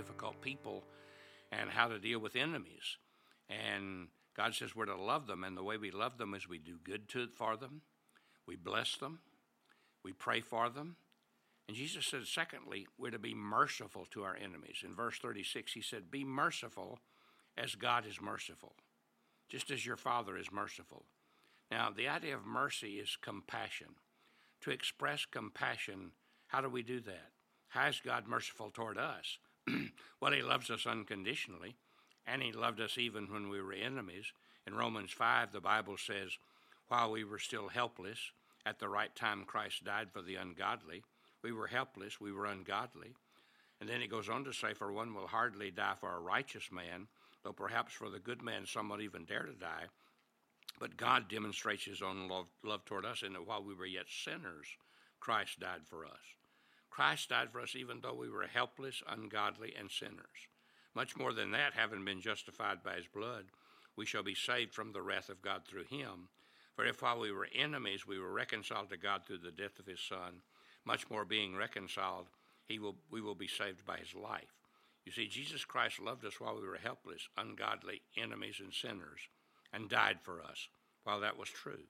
difficult people and how to deal with enemies. And God says we're to love them, and the way we love them is we do good to, for them, we bless them, we pray for them. And Jesus said, secondly, we're to be merciful to our enemies. In verse 36, he said, Be merciful as God is merciful, just as your Father is merciful. Now, the idea of mercy is compassion. To express compassion, how do we do that? How is God merciful toward us? well, He loves us unconditionally, and He loved us even when we were enemies. In Romans 5, the Bible says, While we were still helpless, at the right time Christ died for the ungodly. We were helpless, we were ungodly. And then it goes on to say, For one will hardly die for a righteous man, though perhaps for the good man some would even dare to die. But God demonstrates his own love, love toward us in that while we were yet sinners, Christ died for us. Christ died for us even though we were helpless, ungodly, and sinners. Much more than that, having been justified by his blood, we shall be saved from the wrath of God through him. For if while we were enemies we were reconciled to God through the death of his Son, much more being reconciled, he will, we will be saved by his life. You see, Jesus Christ loved us while we were helpless, ungodly, enemies, and sinners, and died for us while that was true.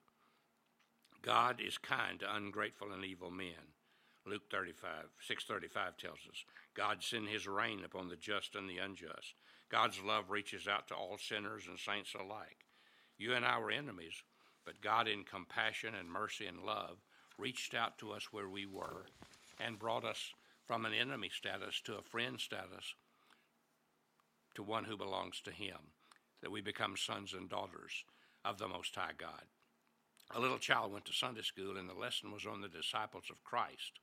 God is kind to ungrateful and evil men. Luke 35, 635 tells us, God send his rain upon the just and the unjust. God's love reaches out to all sinners and saints alike. You and I were enemies, but God in compassion and mercy and love reached out to us where we were and brought us from an enemy status to a friend status to one who belongs to him, that we become sons and daughters of the Most High God. A little child went to Sunday school, and the lesson was on the disciples of Christ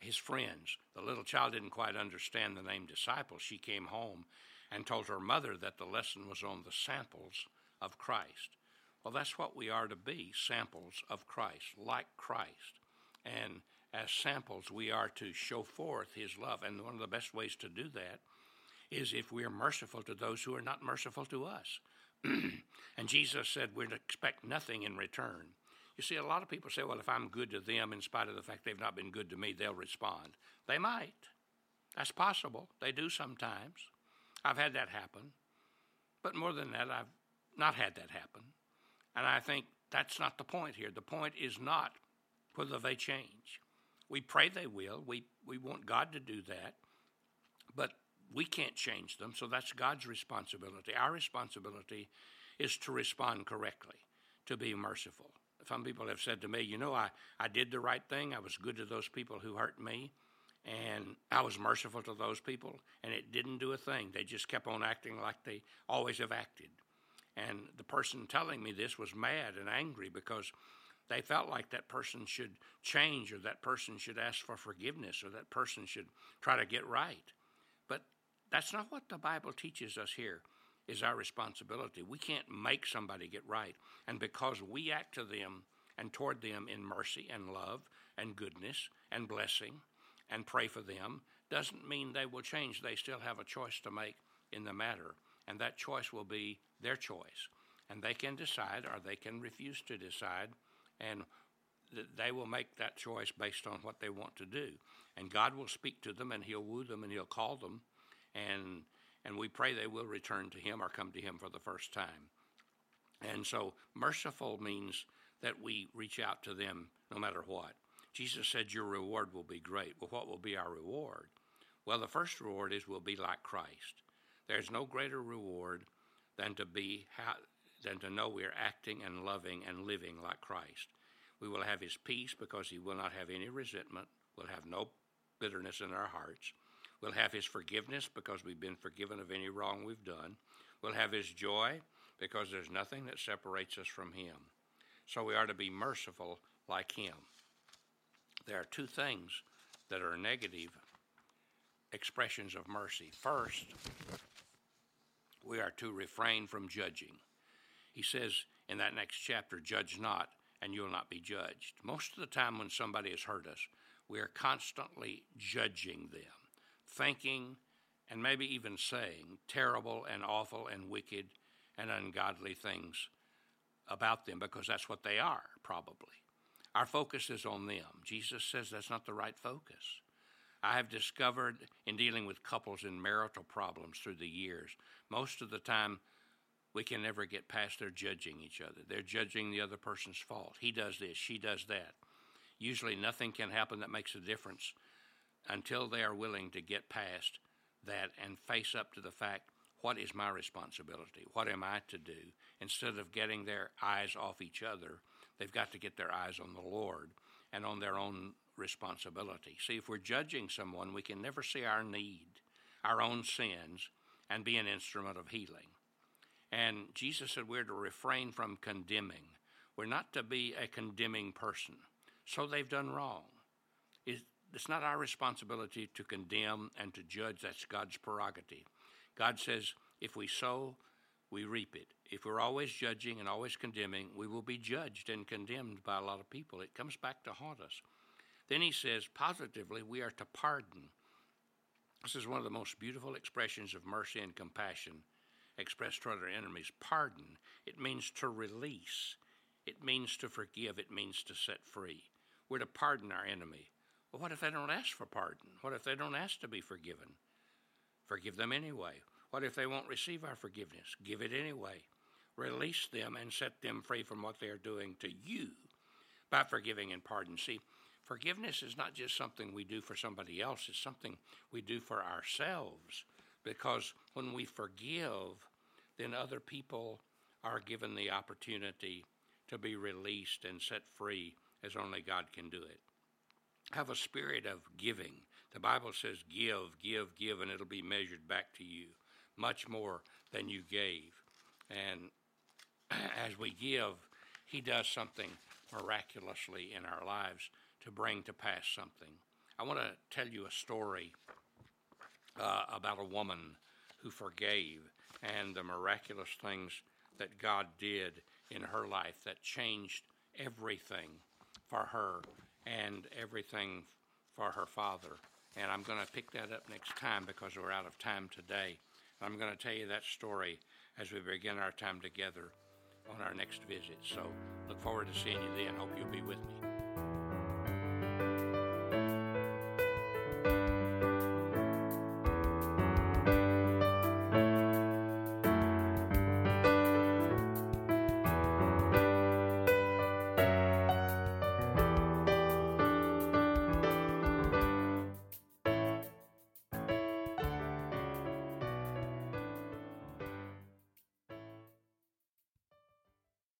his friends. The little child didn't quite understand the name disciple. She came home and told her mother that the lesson was on the samples of Christ. Well, that's what we are to be samples of Christ, like Christ. And as samples, we are to show forth his love. And one of the best ways to do that is if we are merciful to those who are not merciful to us. and Jesus said to expect nothing in return. You see, a lot of people say, well, if I'm good to them, in spite of the fact they've not been good to me, they'll respond. They might. That's possible. They do sometimes. I've had that happen. But more than that, I've not had that happen. And I think that's not the point here. The point is not whether they change. We pray they will. We, we want God to do that. But we can't change them, so that's God's responsibility. Our responsibility is to respond correctly, to be merciful some people have said to me, you know, I, I did the right thing. I was good to those people who hurt me, and I was merciful to those people, and it didn't do a thing. They just kept on acting like they always have acted. And the person telling me this was mad and angry because they felt like that person should change or that person should ask for forgiveness or that person should try to get right. But that's not what the Bible teaches us here is our responsibility. We can't make somebody get right. And because we act to them and toward them in mercy and love and goodness and blessing and pray for them, doesn't mean they will change. They still have a choice to make in the matter. And that choice will be their choice. And they can decide or they can refuse to decide. And they will make that choice based on what they want to do. And God will speak to them and He'll woo them and He'll call them. And and we pray they will return to Him or come to Him for the first time. And so, merciful means that we reach out to them no matter what. Jesus said, Your reward will be great. Well, what will be our reward? Well, the first reward is we'll be like Christ. There's no greater reward than to be than to know we're acting and loving and living like Christ. We will have his peace because he will not have any resentment, We'll have no bitterness in our hearts. We'll have His forgiveness because we've been forgiven of any wrong we've done. We'll have His joy because there's nothing that separates us from Him. So we are to be merciful like Him. There are two things that are negative expressions of mercy. First, we are to refrain from judging. He says in that next chapter, Judge not, and you'll not be judged. Most of the time, when somebody has hurt us, we are constantly judging them thinking, and maybe even saying terrible and awful and wicked and ungodly things about them because that's what they are, probably. Our focus is on them. Jesus says that's not the right focus. I have discovered in dealing with couples in marital problems through the years, most of the time we can never get past their judging each other. They're judging the other person's fault. He does this, she does that. Usually nothing can happen that makes a difference until they are willing to get past that and face up to the fact what is my responsibility? What am I to do? Instead of getting their eyes off each other, they've got to get their eyes on the Lord and on their own responsibility. See, if we're judging someone, we can never see our need, our own sins, and be an instrument of healing. And Jesus said we're to refrain from condemning. We're not to be a condemning person. So they've done wrong. It's not our responsibility to condemn and to judge. That's God's prerogative. God says, if we sow, we reap it. If we're always judging and always condemning, we will be judged and condemned by a lot of people. It comes back to haunt us. Then he says, positively, we are to pardon. This is one of the most beautiful expressions of mercy and compassion expressed toward our enemies. Pardon. It means to release, it means to forgive, it means to set free. We're to pardon our enemy. Well, what if they don't ask for pardon? What if they don't ask to be forgiven? Forgive them anyway. What if they won't receive our forgiveness? Give it anyway. Release them and set them free from what they are doing to you by forgiving and pardon. See, forgiveness is not just something we do for somebody else, it's something we do for ourselves. Because when we forgive, then other people are given the opportunity to be released and set free as only God can do it. Have a spirit of giving. The Bible says, Give, give, give, and it'll be measured back to you much more than you gave. And as we give, He does something miraculously in our lives to bring to pass something. I want to tell you a story uh, about a woman who forgave and the miraculous things that God did in her life that changed everything for her and everything for her father. And I'm going to pick that up next time because we're out of time today. I'm going to tell you that story as we begin our time together on our next visit. So look forward to seeing you then. Hope you'll be with me.